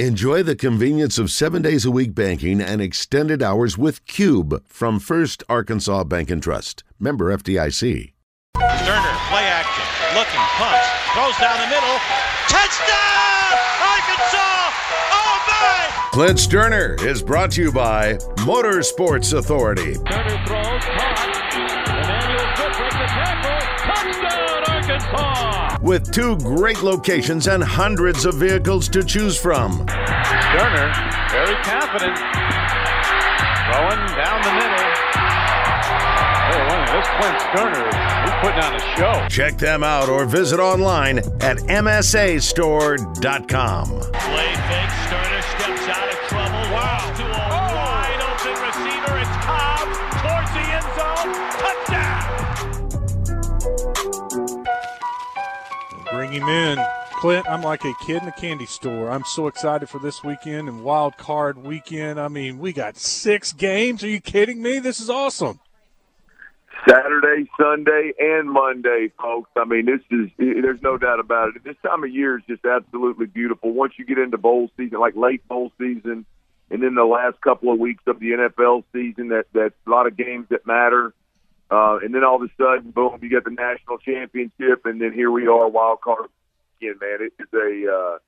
Enjoy the convenience of seven days a week banking and extended hours with Cube from First Arkansas Bank and Trust. Member FDIC. Stoerner, play action, looking, punch, throws down the middle. Touchdown! Arkansas! Oh my! Clint Stoerner is brought to you by Motorsports Authority. Stoerner throws, caught. Emmanuel Goodrick the tackle. Touchdown, Arkansas! With two great locations and hundreds of vehicles to choose from. Stoerner, very confident. Throwing down the middle. Hey, look, this Clint Stoerner, he's putting on a show. Check them out or visit online at msastore.com. Play fake, Stoerner steps out of trouble. Wow. To a oh. wide open receiver. It's Cobb towards the end zone. Touchdown! Bring him in. Clint, I'm like a kid in a candy store. I'm so excited for this weekend and wild card weekend. I mean, we got six games. Are you kidding me? This is awesome. Saturday, Sunday, and Monday, folks. I mean, this is there's no doubt about it. This time of year is just absolutely beautiful. Once you get into bowl season, like late bowl season, and then the last couple of weeks of the NFL season, that that's a lot of games that matter. Uh, and then all of a sudden, boom, you get the national championship, and then here we are, wild card again, man. It is a uh,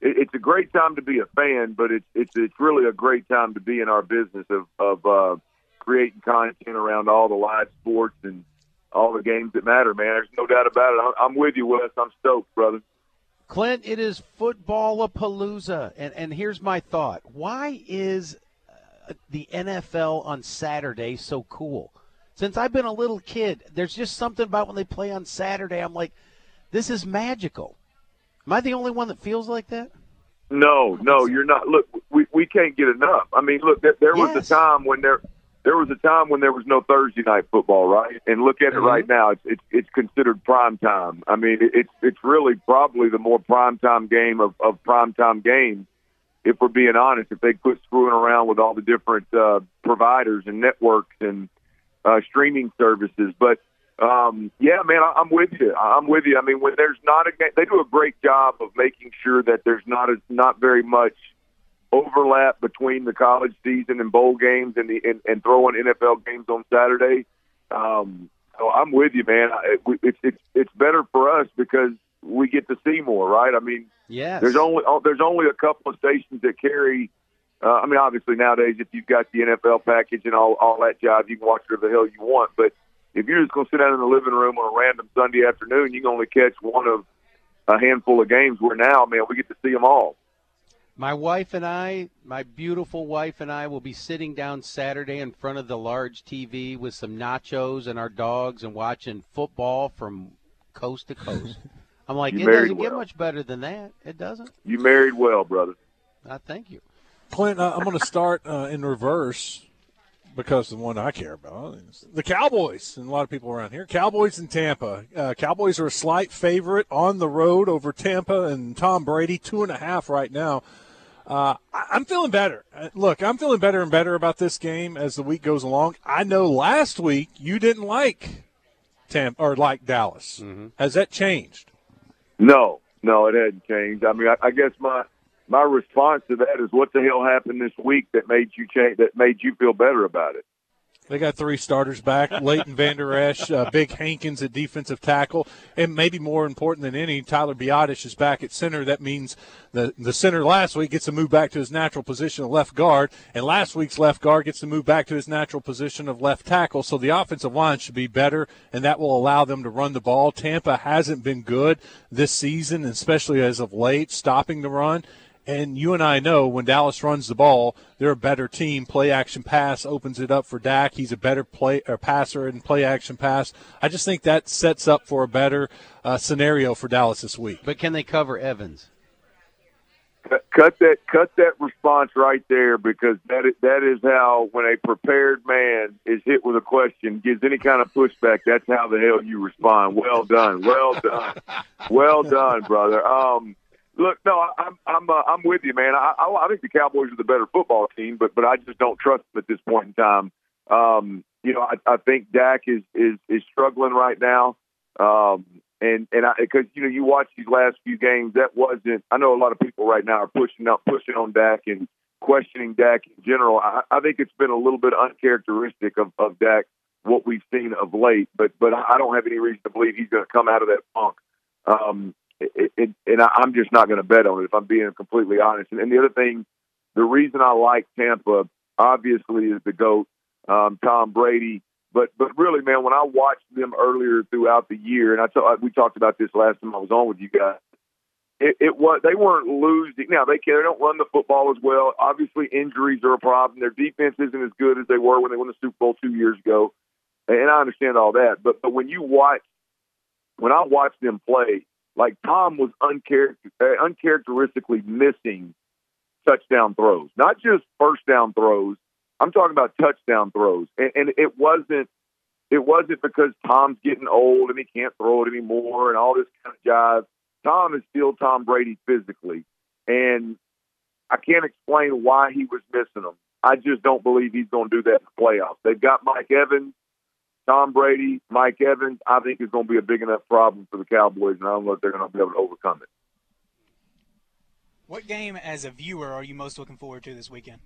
it, it's a great time to be a fan, but it's it's it's really a great time to be in our business of of uh, creating content around all the live sports and all the games that matter, man. There's no doubt about it. I'm, I'm with you, Wes. I'm stoked, brother. Clint, it is football a palooza, and and here's my thought: Why is uh, the NFL on Saturday so cool? Since I've been a little kid, there's just something about when they play on Saturday. I'm like, this is magical. Am I the only one that feels like that? No, no, you're not. Look, we we can't get enough. I mean, look, there, there Yes. was a time when there there was a time when there was no Thursday night football, right? And look at it Mhm. right now; it's it's, it's considered prime time. I mean, it, it's it's really probably the more prime time game of of prime time games. If we're being honest, if they quit screwing around with all the different uh, providers and networks and uh, streaming services, but um, yeah, man, I, I'm with you. I'm with you. I mean, when there's not a game, they do a great job of making sure that there's not a, not very much overlap between the college season and bowl games and the and, and throwing NFL games on Saturday. Um, so I'm with you, man. I- It, it's it's it's better for us because we get to see more, right? I mean, Yes. there's only oh, there's only a couple of stations that carry. Uh, I mean, obviously nowadays, if you've got the NFL package and all all that jive, you can watch whatever the hell you want. But if you're just going to sit down in the living room on a random Sunday afternoon, you can only catch one of a handful of games. Where now, man, we get to see them all. My wife and I, my beautiful wife and I, will be sitting down Saturday in front of the large TV with some nachos and our dogs and watching football from coast to coast. I'm like, You it doesn't get much better than that. It doesn't. You married well, brother. I thank you. Clint, uh, I'm going to start uh, in reverse because the one I care about is the Cowboys, and a lot of people around here. Cowboys in Tampa. Uh, Cowboys are a slight favorite on the road over Tampa and Tom Brady, two and a half right now. Uh, I'm feeling better. Uh, Look, I'm feeling better and better about this game as the week goes along. I know last week you didn't like Tampa or like Dallas. Has that changed? No, no, it hadn't changed. I mean, I, I guess my my response to that is, what the hell happened this week that made you change? That made you feel better about it? They got three starters back: Leighton Vander Esch, uh, Big Hankins at defensive tackle, and maybe more important than any, Tyler Biadasz is back at center. That means the the center last week gets to move back to his natural position of left guard, and last week's left guard gets to move back to his natural position of left tackle. So the offensive line should be better, and that will allow them to run the ball. Tampa hasn't been good this season, especially as of late, stopping the run. And you and I know when Dallas runs the ball, they're a better team. Play action pass opens it up for Dak. He's a better play or passer in play action pass. I just think that sets up for a better uh, scenario for Dallas this week. But can they cover Evans? Cut, cut that cut that response right there because that is, that is how when a prepared man is hit with a question gives any kind of pushback. That's how the hell you respond. Well done, well done, well done, brother. Um, look, no, I'm I'm uh, I'm with you, man. I, I I think the Cowboys are the better football team, but but I just don't trust them at this point in time. Um, you know, I, I think Dak is is is struggling right now. Um, And and because you know you watch these last few games, that wasn't. I know a lot of people right now are pushing up, pushing on Dak and questioning Dak in general. I, I think it's been a little bit uncharacteristic of, of Dak what we've seen of late. But but I don't have any reason to believe he's going to come out of that funk. Um, it, it, and I, I'm just not going to bet on it if I'm being completely honest. And, and the other thing, the reason I like Tampa obviously is the goat, um, Tom Brady. But but really, man, when I watched them earlier throughout the year, and I t- we talked about this last time I was on with you guys. It, it was they weren't losing. Now they can they don't run the football as well. Obviously, injuries are a problem. Their defense isn't as good as they were when they won the Super Bowl two years ago, and I understand all that. But but when you watch, when I watch them play, like Tom was uncharacter- uh, uncharacteristically missing touchdown throws, not just first down throws. I'm talking about touchdown throws, and, and it wasn't it wasn't because Tom's getting old and he can't throw it anymore and all this kind of jive. Tom is still Tom Brady physically, and I can't explain why he was missing them. I just don't believe he's going to do that in the playoffs. They've got Mike Evans, Tom Brady, Mike Evans. I think is going to be a big enough problem for the Cowboys, and I don't know if they're going to be able to overcome it. What game, as a viewer, are you most looking forward to this weekend?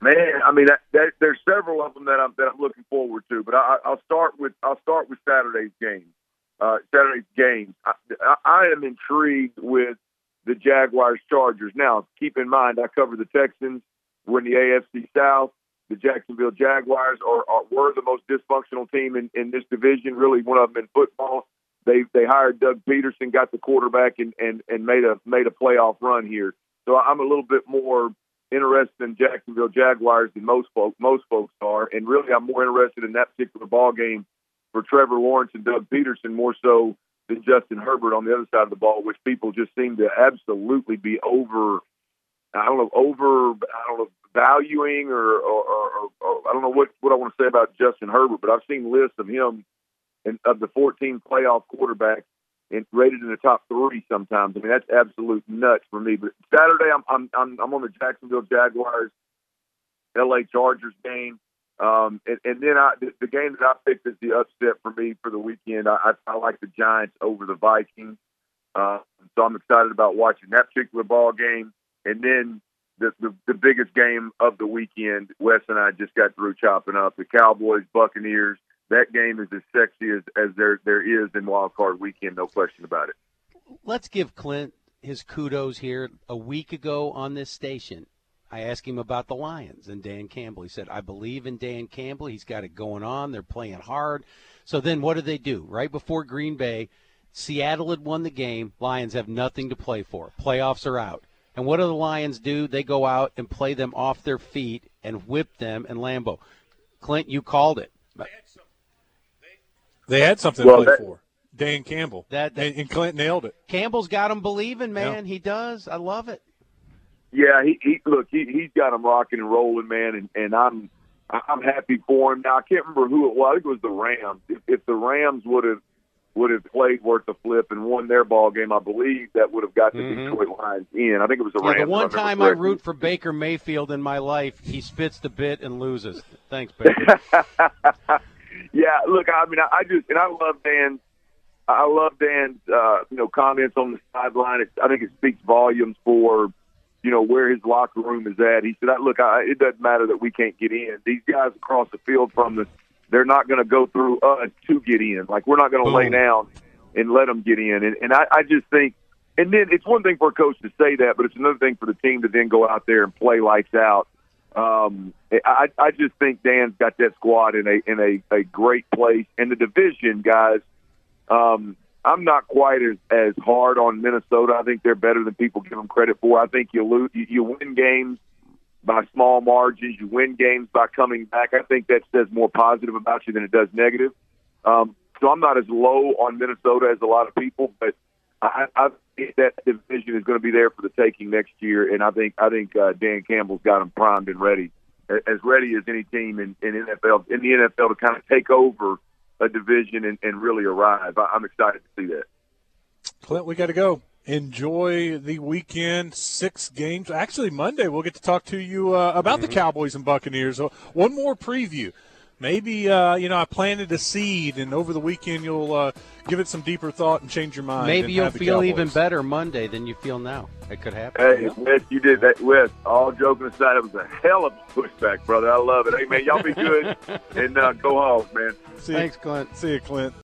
Man, I mean, that, that, there's several of them that I'm that I'm looking forward to, but I, I'll start with I'll start with Saturday's game. Uh, Saturday's games. I, I am intrigued with the Jaguars Chargers. Now, keep in mind, I cover the Texans. We're in the AFC South. The Jacksonville Jaguars are, are were the most dysfunctional team in, in this division. Really, one of them in football. They they hired Doug Pederson, got the quarterback, and and and made a made a playoff run here. So I'm a little bit more interested in Jacksonville Jaguars than most folks most folks are, and really I'm more interested in that particular ball game for Trevor Lawrence and Doug Pederson more so than Justin Herbert on the other side of the ball, which people just seem to absolutely be over. I don't know over. I don't know valuing or or, or, or I don't know what what I want to say about Justin Herbert, but I've seen lists of him and of the 14 playoff quarterbacks and rated in the top three sometimes. I mean, that's absolute nuts for me. But Saturday, I'm I'm I'm, I'm on the Jacksonville Jaguars, L.A. Chargers game, um, and, and then I the, the game that I picked as the upset for me for the weekend. I, I, I like the Giants over the Vikings, uh, so I'm excited about watching that particular ball game. And then the, the the biggest game of the weekend, Wes and I just got through chopping up the Cowboys Buccaneers that game is as sexy as, as there there is in Wild Card Weekend, no question about it. Let's give Clint his kudos here. A week ago on this station, I asked him about the Lions and Dan Campbell. He said, "I believe in Dan Campbell. He's got it going on. They're playing hard." So then, what did they do? Right before Green Bay, Seattle had won the game. Lions have nothing to play for. Playoffs are out. And what do the Lions do? They go out and play them off their feet and whip them in Lambeau. Clint, you called it. They had something well, to play that, for. Dan Campbell. That, that, and, and Clint nailed it. Campbell's got him believing, man. Yeah. He does. I love it. Yeah, he, he look he he's got him rocking and rolling, man, and and I'm I'm happy for him. Now I can't remember who it was. I think it was the Rams. If, if the Rams would have would have played worth the flip and won their ball game, I believe that would have got the mm-hmm. Detroit Lions in. I think it was the yeah, Rams. The one time I root for Baker Mayfield in my life, he spits the bit and loses. Thanks, Baker. yeah, look, I mean, I, just and I love Dan. I love Dan's uh, you know comments on the sideline. I think it speaks volumes for you know where his locker room is at. He said, "Look, I, it doesn't matter that we can't get in. These guys across the field from the, they're not going to go through us to get in. Like we're not going to lay down and let them get in." And, and I, I just think, and then it's one thing for a coach to say that, but it's another thing for the team to then go out there and play lights out um, I, I just think Dan's got that squad in a in a, a great place. And the division, guys, um, I'm not quite as, as hard on Minnesota. I think they're better than people give them credit for. I think you lose, you, you win games by small margins. You win games by coming back. I think that says more positive about you than it does negative. Um, so I'm not as low on Minnesota as a lot of people, but I, I think that division is going to be there for the taking next year, and I think I think uh, Dan Campbell's got them primed and ready, as ready as any team in, in NFL in the NFL to kind of take over a division and, and really arrive. I, I'm excited to see that. Clint, we got to go. Enjoy the weekend. Six games. Actually, Monday we'll get to talk to you uh, about mm-hmm. the Cowboys and Buccaneers. So one more preview maybe uh, you know I planted a seed, and over the weekend you'll uh, give it some deeper thought and change your mind. Maybe you'll have the feel even better Monday than you feel now. It could happen. Hey, Wes, you did that. Wes, all joking aside, it was a hell of a pushback, brother. I love it. Hey, man, y'all be good and uh, go home, man. See you- Thanks, Clint. See you, Clint.